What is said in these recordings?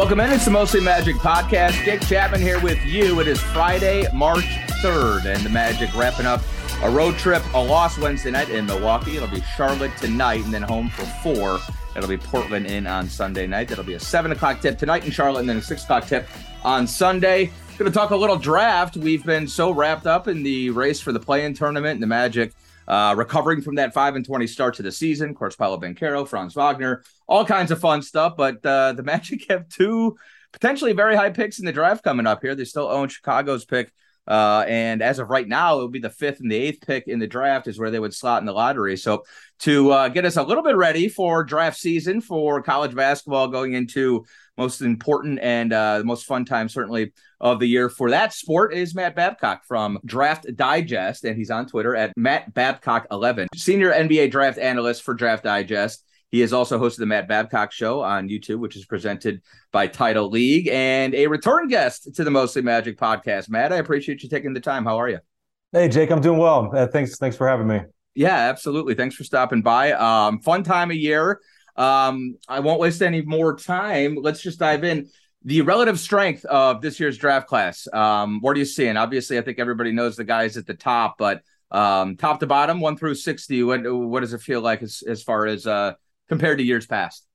Welcome in. It's the Mostly Magic podcast. Jake Chapman here with you. It is Friday, March 3rd, and the Magic wrapping up a road trip, a loss Wednesday night in Milwaukee. It'll be Charlotte tonight and then home for four. It'll be Portland in on Sunday night. That'll be a seven o'clock tip tonight in Charlotte and then a six o'clock tip on Sunday. Going to talk a little draft. We've been so wrapped up in the race for the play-in tournament and the Magic uh, recovering from that 5 and 20 start to the season. Of course, Paolo Banchero, Franz Wagner, all kinds of fun stuff. But uh, the Magic have two potentially very high picks in the draft coming up here. They still own Chicago's pick. Uh, and as of right now, it would be the fifth and the eighth pick in the draft is where they would slot in the lottery. So to uh, get us a little bit ready for draft season for college basketball going into most important and uh, most fun time certainly of the year for that sport is Matt Babcock from Draft Digest, and he's on Twitter at Matt Babcock 11, senior NBA draft analyst for Draft Digest. He has also hosted the Matt Babcock Show on YouTube, which is presented by Title League, and a return guest to the Mostly Magic podcast. Matt, I appreciate you taking the time. How are you? Hey, Jake, I'm doing well. Uh, thanks, thanks for having me. Yeah, absolutely. Thanks for stopping by. Um, fun time of year. Um, I won't waste any more time. Let's just dive in. The relative strength of this year's draft class. Um, what are you seeing? Obviously, I think everybody knows the guys at the top, but um, top to bottom, one through sixty. What what does it feel like as as far as uh, compared to years past?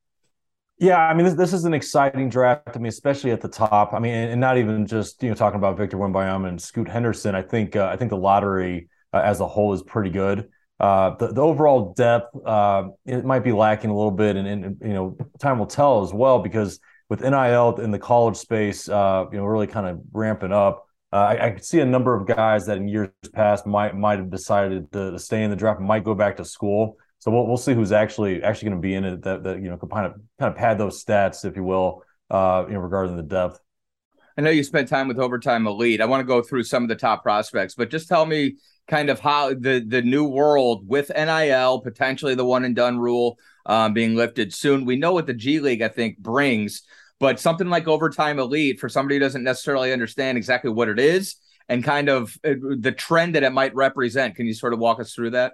Yeah, I mean, this, this is an exciting draft. I mean, especially at the top. I mean, and not even just you know talking about Victor Wembanyama and Scoot Henderson. I think uh, I think the lottery uh, as a whole is pretty good. Uh, the, the overall depth uh, it might be lacking a little bit, and, and you know time will tell as well because with NIL in the college space, uh, you know, really kind of ramping up. Uh, I, I could see a number of guys that in years past might might have decided to, to stay in the draft, might go back to school. So we'll we'll see who's actually actually going to be in it that, that you know could kind of kind of pad those stats, if you will, uh, you know, regarding the depth. I know you spent time with Overtime Elite. I want to go through some of the top prospects, but just tell me kind of how the the new world with NIL, potentially the one and done rule um, being lifted soon. We know what the G League I think brings, but something like Overtime Elite for somebody who doesn't necessarily understand exactly what it is and kind of uh, the trend that it might represent. Can you sort of walk us through that?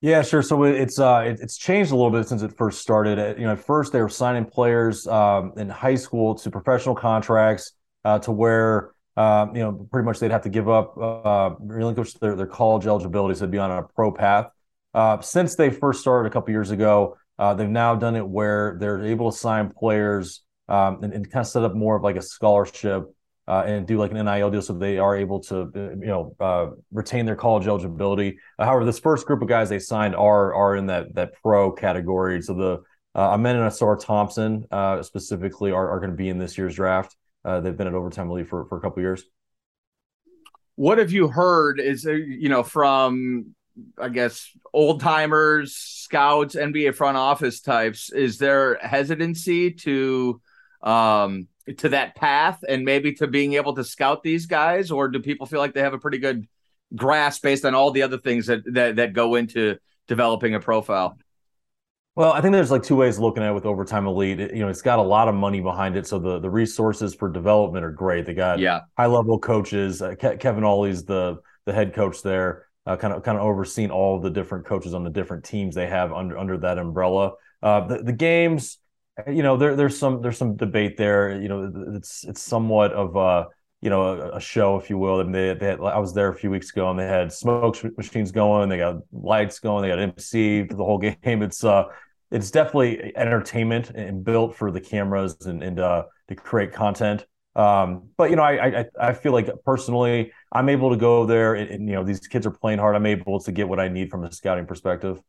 Yeah, sure. So it's uh, it's changed a little bit since it first started. You know, at first they were signing players um, in high school to professional contracts uh, to where um, you know, pretty much they'd have to give up, uh, relinquish their, their college eligibility, so they'd be on a pro path. Uh, since they first started a couple years ago, uh, they've now done it where they're able to sign players um, and, and, kind of set up more of like a scholarship uh, and do like an NIL deal so they are able to, uh, you know, uh, retain their college eligibility. however, this first group of guys they signed are are in that that pro category. So the uh, Amen and Ausar Thompson specifically are, are going to be in this year's draft. Uh, they've been at Overtime Elite for, for a couple years. What have you heard? Is you know from I guess old timers, scouts, NBA front office types? Is there hesitancy to um to that path and maybe to being able to scout these guys, or do people feel like they have a pretty good grasp based on all the other things that that, that go into developing a profile? Well, I think there's like two ways of looking at it with Overtime Elite. It, you know, it's got a lot of money behind it, so the the resources for development are great. They got yeah. high level coaches. Uh, Ke- Kevin Ollie's the the head coach there, uh, kind of kind of overseeing all the different coaches on the different teams they have under under that umbrella. Uh, the the games, you know, there there's some there's some debate there. You know, it's it's somewhat of a you know a, a show, if you will. And they, they had, I was there a few weeks ago, and they had smoke machines going, they got lights going, they got MC the whole game. It's uh it's definitely entertainment and built for the cameras and, and uh, to create content. Um, but you know, I, I I feel like personally, I'm able to go there, and, and, you know, these kids are playing hard. I'm able to get what I need from a scouting perspective.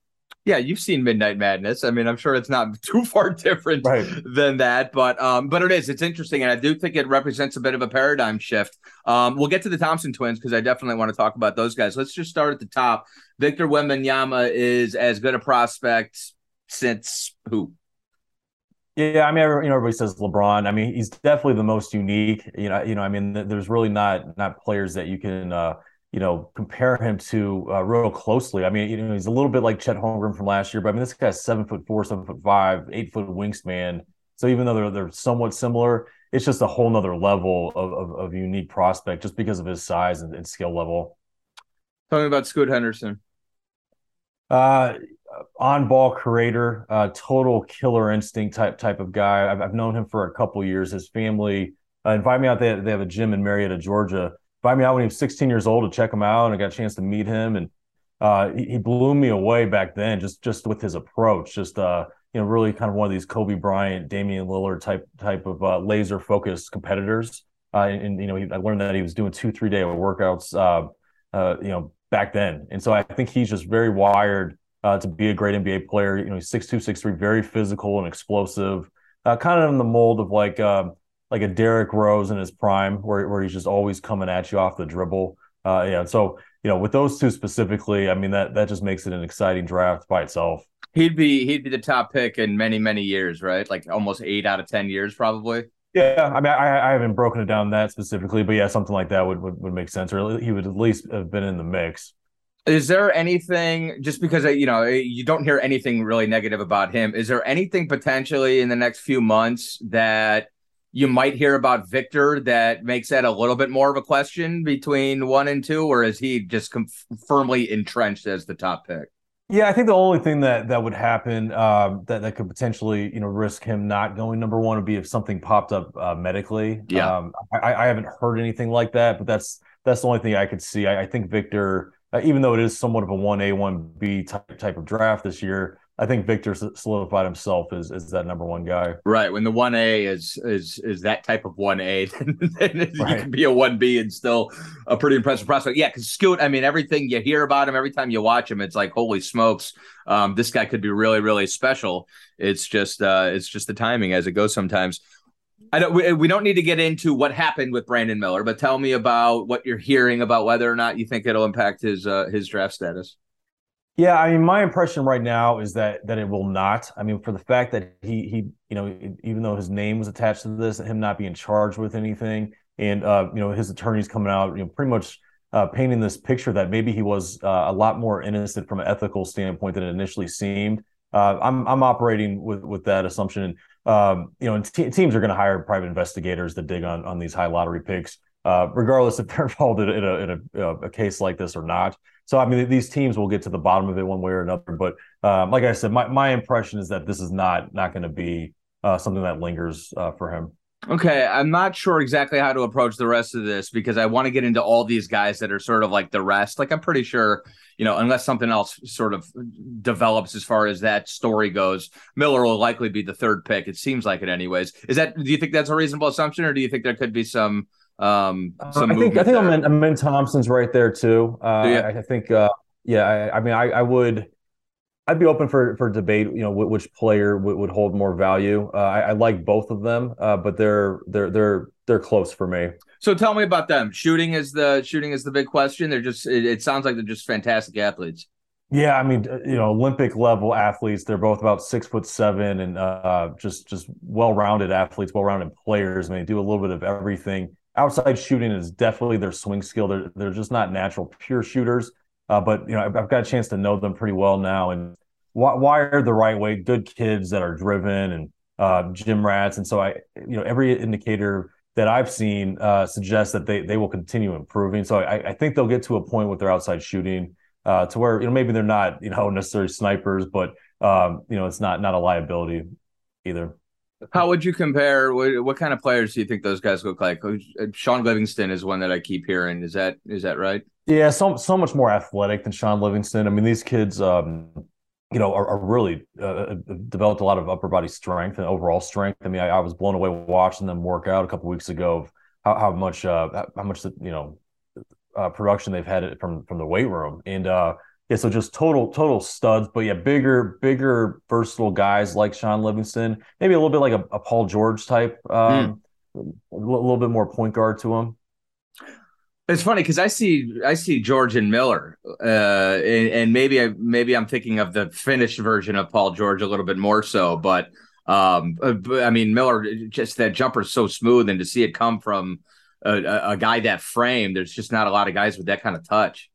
Yeah, you've seen Midnight Madness. I mean, I'm sure it's not too far different right. than that, but um, but it is. It's interesting, and I do think it represents a bit of a paradigm shift. Um, we'll get to the Thompson twins because I definitely want to talk about those guys. Let's just start at the top. Victor Wembanyama is as good a prospect since who? Yeah, I mean, you know, everybody says LeBron. I mean, he's definitely the most unique. You know, you know, I mean, there's really not not players that you can, uh, you know, compare him to uh, real closely. I mean, you know, he's a little bit like Chet Holmgren from last year, but I mean, this guy's seven foot four, seven foot five, eight foot wingspan. So even though they're they're somewhat similar, it's just a whole nother level of, of, of unique prospect just because of his size and, and skill level. Tell me about Scoot Henderson. Uh, on ball creator, uh, total killer instinct type type of guy. I've, I've known him for a couple years. His family uh, invited me out. They, they have a gym in Marietta, Georgia. Invited me out when he was 16 years old to check him out, and I got a chance to meet him. And uh, he, he, blew me away back then, just just with his approach. Just uh, you know, really kind of one of these Kobe Bryant, Damian Lillard type type of uh, laser focused competitors. Uh, and, and, you know, he, I learned that he was doing two three day workouts. Uh, uh, you know, back then, and so I think he's just very wired to be a great NBA player. You know, he's six two, six three, very physical and explosive. Kind of in the mold of like uh, like a Derrick Rose in his prime, where where he's just always coming at you off the dribble. Uh, yeah, so you know, with those two specifically, I mean that that just makes it an exciting draft by itself. He'd be he'd be the top pick in many many years, right? Like almost eight out of ten years, probably. Yeah, I mean, I, I haven't broken it down that specifically, but yeah, something like that would, would, would make sense, or he would at least have been in the mix. Is there anything just because you know you don't hear anything really negative about him? Is there anything potentially in the next few months that you might hear about Victor that makes that a little bit more of a question between one and two, or is he just com- firmly entrenched as the top pick? Yeah, I think the only thing that that would happen um, that that could potentially you know risk him not going number one would be if something popped up uh, medically. Yeah, um, I, I, haven't heard anything like that, but that's that's the only thing I could see. I, I think Victor uh, even though it is somewhat of a one A one B type type of draft this year, I think Victor solidified himself as, as that number one guy. Right. When the one A is is is that type of one A, then, then right. you can be a one B and still a pretty impressive prospect. Yeah, because Scoot, I mean, everything you hear about him, every time you watch him, it's like holy smokes, um, this guy could be really really special. It's just uh, it's just the timing as it goes sometimes. I don't. We, we don't need to get into what happened with Brandon Miller, but tell me about what you're hearing about whether or not you think it'll impact his uh, his draft status. Yeah, I mean, my impression right now is that that it will not. I mean, for the fact that he he you know even though his name was attached to this, him not being charged with anything, and uh, you know his attorneys coming out, you know, pretty much uh, painting this picture that maybe he was uh, a lot more innocent from an ethical standpoint than it initially seemed. Uh, I'm I'm operating with with that assumption. Um, you know, teams are going to hire private investigators to dig on on these high lottery picks, uh, regardless if they're involved in, in, a, in a, a, case like this or not. So, I mean, these teams will get to the bottom of it one way or another. But um, like I said, my my impression is that this is not not going to be uh, something that lingers uh, for him. Okay, I'm not sure exactly how to approach the rest of this because I want to get into all these guys that are sort of like the rest. Like I'm pretty sure, you know, unless something else sort of develops as far as that story goes, Miller will likely be the third pick. It seems like it anyways. Is that do you think that's a reasonable assumption or do you think there could be some um uh, some I think I think I'm in, Amen Thompson's right there too. Uh I, I, think uh yeah, I, I mean I, I would I'd be open for for debate. You know, which player would, would hold more value. Uh, I, I, like both of them, uh, but they're they're they're they're close for me. So tell me about them. Shooting is the shooting is the big question. They're just it, it sounds like they're just fantastic athletes. Yeah, I mean, you know, Olympic level athletes. They're both about six foot seven and uh, just just well rounded athletes, well rounded players. I mean, they do a little bit of everything. Outside shooting is definitely their swing skill. They're they're just not natural pure shooters. Uh, but you know, I've, I've, got a chance to know them pretty well now, and why are the right way. Good kids that are driven and uh, gym rats, and so I, you know, every indicator that I've seen uh, suggests that they they will continue improving. So I, I think they'll get to a point with their outside shooting uh, to where you know maybe they're not you know necessarily snipers, but um, you know it's not not a liability either. How would you compare? What, what, kind of players do you think those guys look like? Sean Livingston is one that I keep hearing. Is that is that right? Yeah, so so much more athletic than Sean Livingston. I mean, these kids, um, you know, are, are really uh, uh, developed a lot of upper body strength and overall strength. I mean, I, I was blown away watching them work out a couple weeks ago how, how much uh, how much you know uh, production they've had from from the weight room and uh, yeah, so just total total studs, but yeah, bigger bigger versatile guys like Sean Livingston, maybe a little bit like a, a Paul George type, um, mm. a little bit more point guard to him. It's funny because I see I see George and Miller, uh, and, and, maybe I maybe I'm thinking of the finished version of Paul George a little bit more so, but um, uh, I mean Miller just that jumper is so smooth, and to see it come from a, a, guy that frame, there's just not a lot of guys with that kind of touch.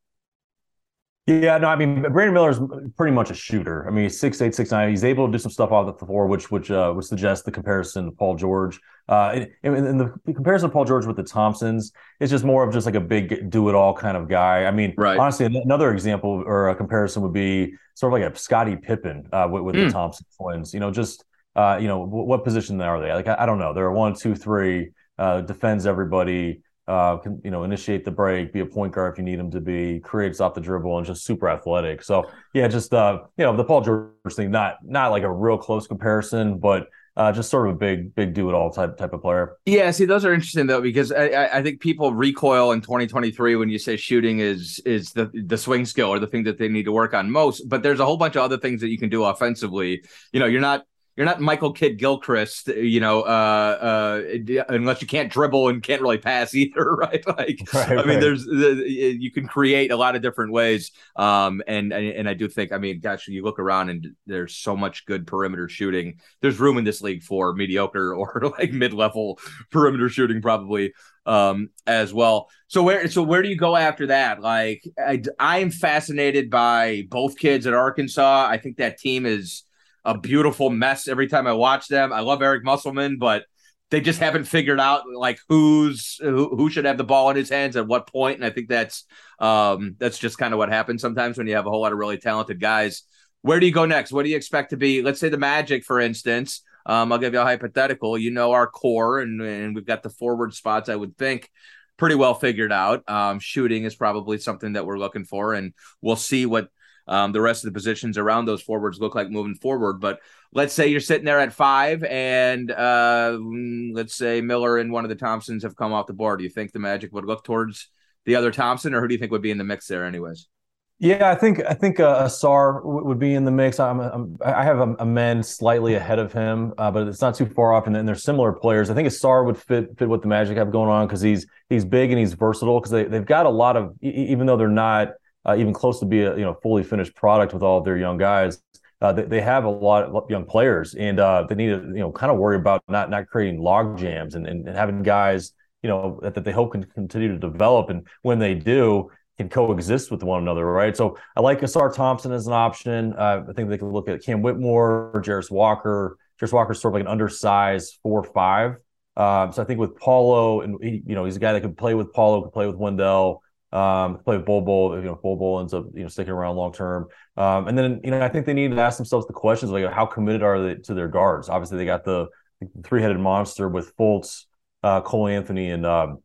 Yeah, no, I mean Brandon Miller is pretty much a shooter. I mean, he's six eight, six nine. He's able to do some stuff off the floor, which which uh, would suggest the comparison to Paul George. Uh, and, and the, the comparison of Paul George with the Thompsons is just more of just like a big do it all kind of guy. I mean, right. honestly, another example or a comparison would be sort of like a Scottie Pippen uh, with, with mm. the hmm. Thompson twins. You know, just uh, you know, what position are they? Like I, I don't know. They're one, two, three. Uh, defends everybody uh, can you know initiate the break, be a point guard if you need him to be, creates off the dribble, and just super athletic. So yeah, just uh, you know the Paul George thing, not not like a real close comparison, but uh, just sort of a big big do it all type type of player. Yeah, see, those are interesting though because I, I think people recoil in 2023 when you say shooting is is the the swing skill or the thing that they need to work on most. But there's a whole bunch of other things that you can do offensively. You know, you're not you're not Michael Kidd Gilchrist, you know, uh, uh, unless you can't dribble and can't really pass either, right? Like, right, I mean, right. there's you can create a lot of different ways, um, and and I do think, I mean, gosh, you look around and there's so much good perimeter shooting. There's room in this league for mediocre or like mid level perimeter shooting, probably um, as well. So where so where do you go after that? Like, I I'm fascinated by both kids at Arkansas. I think that team is a beautiful mess every time I watch them. I love Eric Musselman, but they just haven't figured out like who's who, who should have the ball in his hands at what point. And I think that's um, that's just kind of what happens sometimes when you have a whole lot of really talented guys. Where do you go next? What do you expect to be? Let's say the Magic, for instance. Um, I'll give you a hypothetical. You know our core, and, and we've got the forward spots. I would think pretty well figured out. Um, shooting is probably something that we're looking for, and we'll see what um, the rest of the positions around those forwards look like moving forward. But let's say you're sitting there at five, and uh, let's say Miller and one of the Thompsons have come off the board. Do you think the Magic would look towards the other Thompson, or who do you think would be in the mix there, anyways? Yeah, I think I think uh, Ausar w- would be in the mix. I'm, I'm i have Amen slightly ahead of him, uh, but it's not too far off. And then they're similar players. I think Ausar would fit fit what the Magic have going on because he's he's big and he's versatile. Because they they've got a lot of even though they're not uh, even close to be a you know fully finished product with all of their young guys. Uh, they, they, have a lot of young players, and uh, they need to you know kind of worry about not not creating log jams and, and, and having guys you know that, that they hope can continue to develop, and when they do, can coexist with one another, right? So I like Ausar Thompson as an option. Uh, I think they can look at Cam Whitmore, Jarace Walker. Jarace Walker's sort of like an undersized four five. Um, so I think with Paolo, and he, you know, he's a guy that can play with Paolo, can play with Wendell. Um, play with Bol Bol, you know, Bol Bol ends up, you know, sticking around long term. Um, and then, you know, I think they need to ask themselves the questions like how committed are they to their guards? Obviously, they got the, three headed monster with Fultz, uh, Cole Anthony, and um,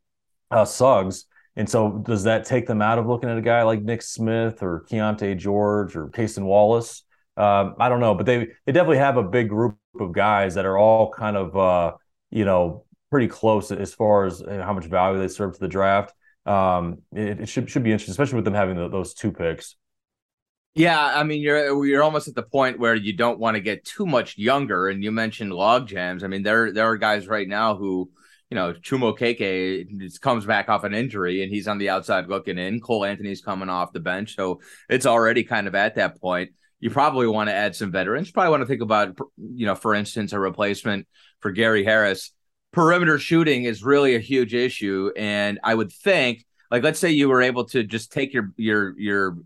uh, Suggs. And so, does that take them out of looking at a guy like Nick Smith or Keyonte George or Cason Wallace? Um, I don't know, but they they definitely have a big group of guys that are all kind of uh, you know pretty close as far as uh, how much value they serve to the draft um, it, it, should should be interesting, especially with them having the, those two picks. Yeah, I mean you're you're almost at the point where you don't want to get too much younger. And you mentioned log jams. I mean there there are guys right now who you know Chuma Okeke comes back off an injury and he's on the outside looking in. Cole Anthony's coming off the bench, so it's already kind of at that point. You probably want to add some veterans. Probably want to think about you know for instance a replacement for Gary Harris perimeter shooting is really a huge issue. And I would think, like, let's say you were able to just take your your your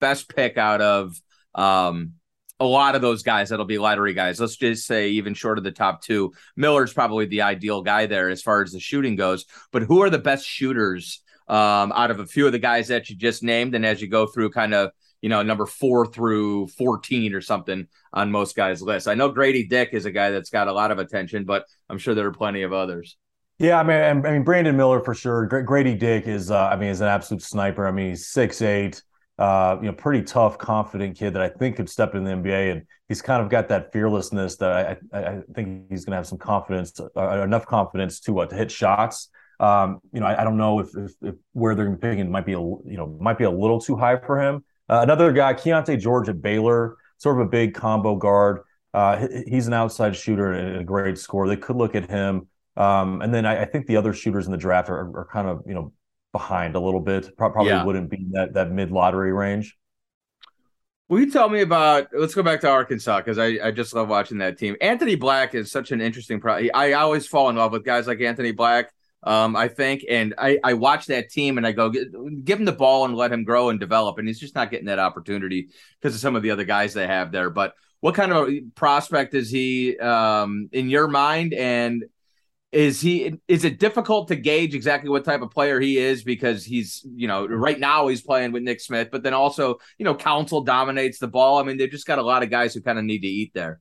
best pick out of um a lot of those guys that'll be lottery guys. Let's just say even short of the top two. Miller's probably the ideal guy there as far as the shooting goes. But who are the best shooters um, out of a few of the guys that you just named? And as you go through kind of you know, number four through 14 or something on most guys' lists. I know Grady Dick is a guy that's got a lot of attention, but I'm sure there are plenty of others. Yeah, I mean, I mean Brandon Miller for sure. Grady Dick is, uh, I mean, is an absolute sniper. I mean, he's six eight, uh, you know, pretty tough, confident kid that I think could step in the NBA, and he's kind of got that fearlessness that I, I think he's going to have some confidence, uh, enough confidence to what to hit shots. Um, you know, I, I don't know if, if, if where they're picking might be a you know might be a little too high for him. Uh, another guy, Keyonte George at Baylor, sort of a big combo guard. Uh, he's an outside shooter and a great scorer. They could look at him. Um, and then I, I, think the other shooters in the draft are, are kind of you know behind a little bit. Probably yeah. wouldn't be that that mid lottery range. Will you tell me about? Let's go back to Arkansas because I, I just love watching that team. Anthony Black is such an interesting. Pro- I always fall in love with guys like Anthony Black. Um, I think, and I, I watch that team and I go, give him the ball and let him grow and develop. And he's just not getting that opportunity because of some of the other guys they have there. But what kind of prospect is he um, in your mind? And is he is it difficult to gauge exactly what type of player he is because he's you know right now he's playing with Nick Smith, but then also you know Council dominates the ball. I mean they've just got a lot of guys who kind of need to eat there.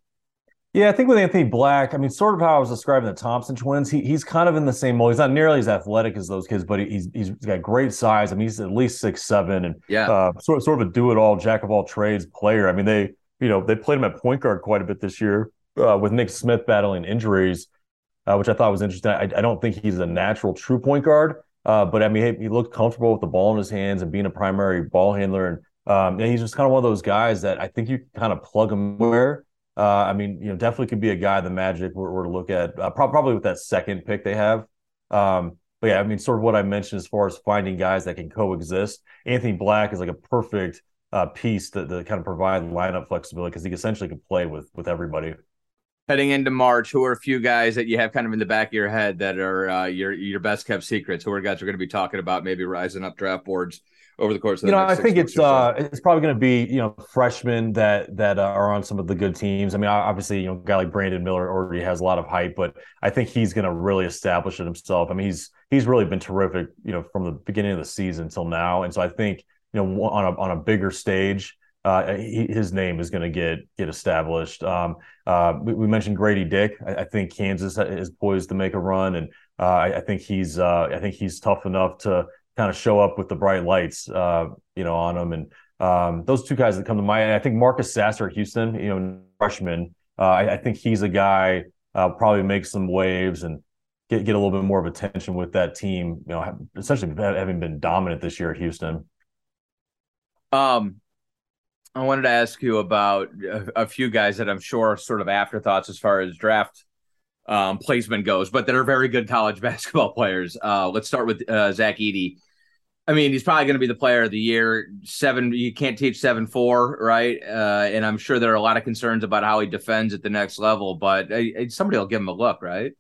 Yeah, I think with Anthony Black, I mean, sort of how I was describing the Thompson twins, he, he's kind of in the same mold. He's not nearly as athletic as those kids, but he's he's got great size. I mean, he's at least six seven, and yeah, uh, sort sort of a do it all, jack of all trades player. I mean, they you know they played him at point guard quite a bit this year uh, with Nick Smith battling injuries, uh, which I thought was interesting. I, I, don't think he's a natural true point guard, uh, but I mean, he, he, looked comfortable with the ball in his hands and being a primary ball handler, and um, he's just kind of one of those guys that I think you kind of plug him where uh, I mean, you know, definitely could be a guy the Magic were, were to look at, uh, pro- probably with that second pick they have. Um, but yeah, I mean, sort of what I mentioned as far as finding guys that can coexist. Anthony Black is like a perfect uh, piece to kind of provide lineup flexibility because he essentially can play with with everybody. Heading into March, who are a few guys that you have kind of in the back of your head that are uh, your your best kept secrets? Who are guys we're going to be talking about, maybe rising up draft boards over the course of you know i think it's so. uh it's probably going to be you know freshmen that that uh, are on some of the good teams i mean obviously you know a guy like brandon miller already has a lot of hype but i think he's going to really establish it himself i mean he's he's really been terrific you know from the beginning of the season until now and so i think you know on a on a bigger stage uh, he, his name is going to get get established. Um, uh, we, we, mentioned Grady Dick. I, I, think Kansas is poised to make a run, and uh, I, I, think he's uh, I think he's tough enough to kind of show up with the bright lights, uh, you know, on them. And um, those two guys that come to mind, I think Marcus Sasser Houston, you know, freshman. Uh, I, I, think he's a guy uh, probably make some waves and get get a little bit more of attention with that team. You know, essentially having been dominant this year at Houston. Um, I wanted to ask you about a, a few guys that I'm sure are sort of afterthoughts as far as draft um, placement goes, but that are very good college basketball players. Uh, let's start with uh, Zach Edey. I mean, he's probably going to be the player of the year. Seven, you can't teach seven four, right? Uh, and I'm sure there are a lot of concerns about how he defends at the next level. But uh, somebody will give him a look, right?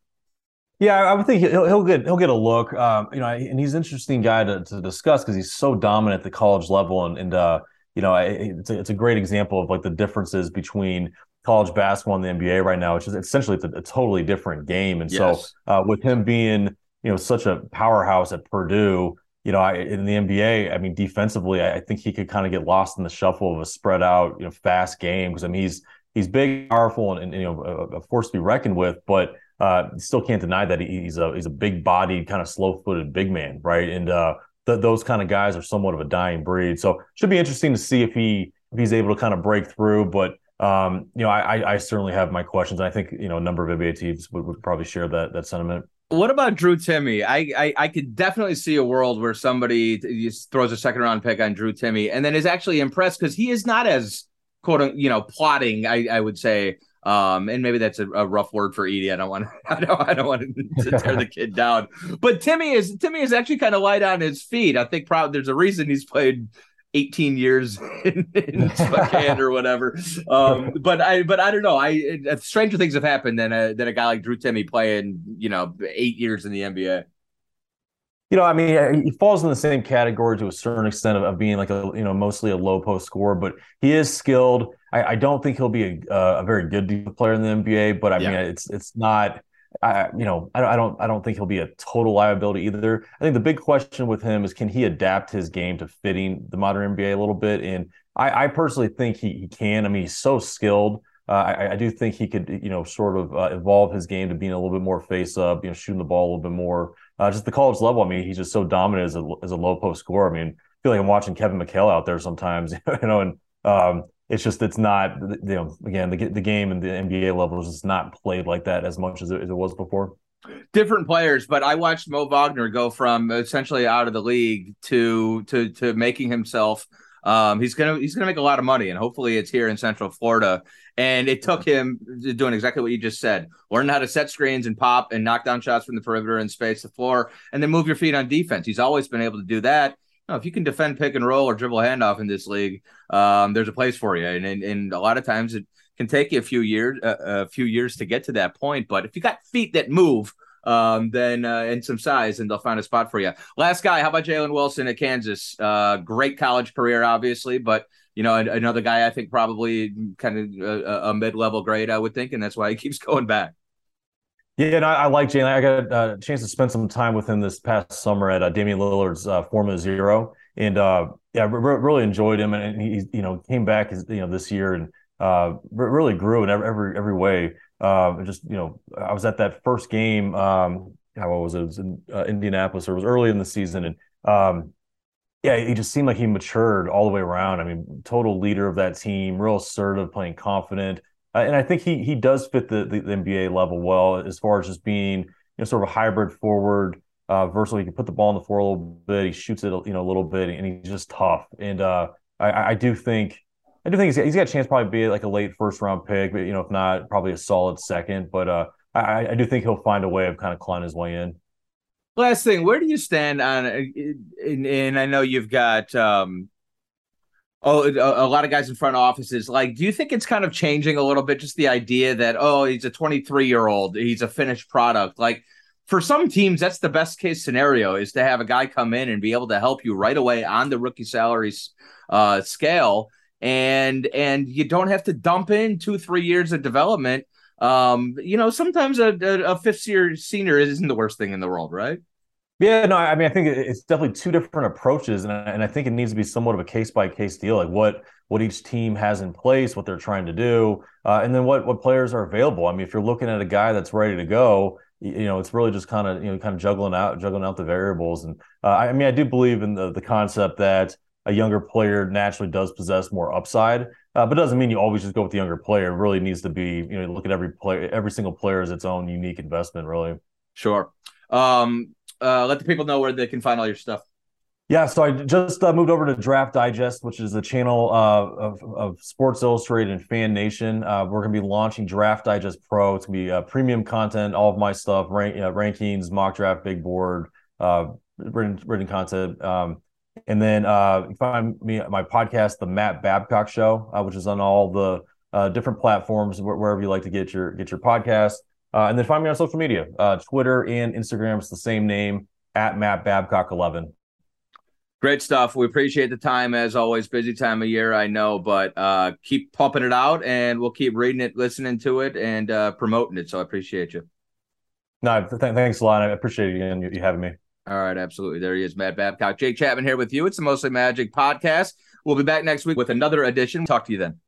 Yeah, I would think he'll, he'll get he'll get a look. Um, you know, and he's an interesting guy to, to discuss because he's so dominant at the college level, and and uh, you know, it's a, it's a great example of like the differences between college basketball in the NBA right now, which is essentially a, a totally different game. And yes. so, uh, with him being you know such a powerhouse at Purdue you know, I, in the NBA, I mean, defensively, I, I think he could kind of get lost in the shuffle of a spread out, you know, fast game because I mean, he's he's big, powerful, and, and you know, a, a, force to be reckoned with. But uh, still can't deny that he's a he's a big bodied, kind of slow footed big man, right? And uh, th- those kind of guys are somewhat of a dying breed. So should be interesting to see if he if he's able to kind of break through. But um, you know, I, I certainly have my questions. I think you know a number of NBA teams would, would probably share that that sentiment. What about Drew Timme? I, I, I could definitely see a world where somebody just throws a second round pick on Drew Timme and then is actually impressed because he is not as quote you know plotting. I, I would say, um, and maybe that's a, a rough word for Edey. I don't want I don't I don't want to tear the kid down. But Timme is Timme is actually kind of light on his feet. I think probably there's a reason he's played 18 years in, in Spokane or whatever. Um, but I, but I don't know. I uh, stranger things have happened than a than a guy like Drew Timme playing, you know, eight years in the NBA. You know, I mean, uh, he falls in the same category to a certain extent of, of being like a, you know, mostly a low post scorer, but he is skilled. I, I don't think he'll be a, uh, a very good player in the NBA, but I yeah. mean, it's it's not I, you know, I, I, don't, I don't think he'll be a total liability either. I think the big question with him is can he adapt his game to fitting the modern NBA a little bit? And I, I personally think he, he can. I mean, he's so skilled. Uh, I, I, do think he could, you know, sort of uh, evolve his game to being a little bit more face up, you know, shooting the ball a little bit more. Uh, just the college level. I mean, he's just so dominant as a as a low post scorer. I mean, I feel like I'm watching Kevin McHale out there sometimes, you know, and um, it's just it's not you know again the the game and the NBA level is just not played like that as much as it, as it was before. Different players, but I watched Mo Wagner go from essentially out of the league to to to making himself. Um, he's gonna he's gonna make a lot of money, and hopefully it's here in Central Florida. And it took him doing exactly what you just said: learn how to set screens and pop and knock down shots from the perimeter and space the floor, and then move your feet on defense. He's always been able to do that know, if you can defend pick and roll or dribble handoff in this league, um, there's a place for you. And, and, and a lot of times it can take you a few years, uh, a few years to get to that point. But if you got feet that move, um, then uh, and some size, and they'll find a spot for you. Last guy, how about Jalen Wilson at Kansas? Uh, great college career, obviously, but you know another guy I think probably kind of a, a mid-level grade, I would think, and that's why he keeps going back. Yeah, and I, I like Jalen. I got a chance to spend some time with him this past summer at uh, Damian Lillard's uh, Formula Zero, and uh, yeah, re- really enjoyed him. And he, you know, came back, you know, this year and uh, really grew in every every, every way. Uh, just you know, I was at that first game. Um, how was it? It was in uh, Indianapolis, or it was early in the season, and um, yeah, he just seemed like he matured all the way around. I mean, total leader of that team, real assertive, playing confident. Uh, and I think he he does fit the, the, the NBA level well as far as just being you know sort of a hybrid forward, uh, versatile. He can put the ball on the floor a little bit. He shoots it you know a little bit, and he's just tough. And uh, I, I do think I do think he's, he's got a chance probably be like a late first round pick, but you know if not, probably a solid second. But uh, I, I do think he'll find a way of kind of climbing his way in. Last thing, where do you stand on? And, and I know you've got um, oh a, a, lot of guys in front offices like do you think it's kind of changing a little bit just the idea that oh he's a 23 year old he's a finished product? Like for some teams that's the best case scenario is to have a guy come in and be able to help you right away on the rookie salaries uh, scale and and you don't have to dump in two three years of development. Um you know sometimes a, a, a fifth year senior isn't the worst thing in the world right yeah, no, I mean, I think it's definitely two different approaches, and I, and I think it needs to be somewhat of a case by case deal, like what what each team has in place, what they're trying to do, uh, and then what what players are available. I mean, if you're looking at a guy that's ready to go, you know, it's really just kind of you know kind of juggling out juggling out the variables. And uh, I mean, I do believe in the the concept that a younger player naturally does possess more upside, uh, but it doesn't mean you always just go with the younger player. It really needs to be you know look at every player, every single player as its own unique investment, really. Sure. Um, uh, let the people know where they can find all your stuff. Yeah, so I just uh, moved over to Draft Digest, which is a channel uh, of, of Sports Illustrated and Fan Nation. Uh, we're going to be launching Draft Digest Pro. It's going to be uh, premium content, all of my stuff, rank, rankings, mock draft, big board, uh, written, written content. Um, and then uh, you find me my podcast, The Matt Babcock Show, which is on all the different platforms wherever you like to get your get your podcast. Uh, and then find me on social media, uh, Twitter and Instagram. It's the same name at Matt Babcock 11. Great stuff. We appreciate the time as always. Busy time of year, I know, but uh, keep pumping it out, and we'll keep reading it, listening to it, and uh, promoting it. So I appreciate you. No, th- thanks a lot. I appreciate you, and you having me. All right, absolutely. There he is, Matt Babcock. Jake Chapman here with you. It's the Mostly Magic podcast. We'll be back next week with another edition. Talk to you then.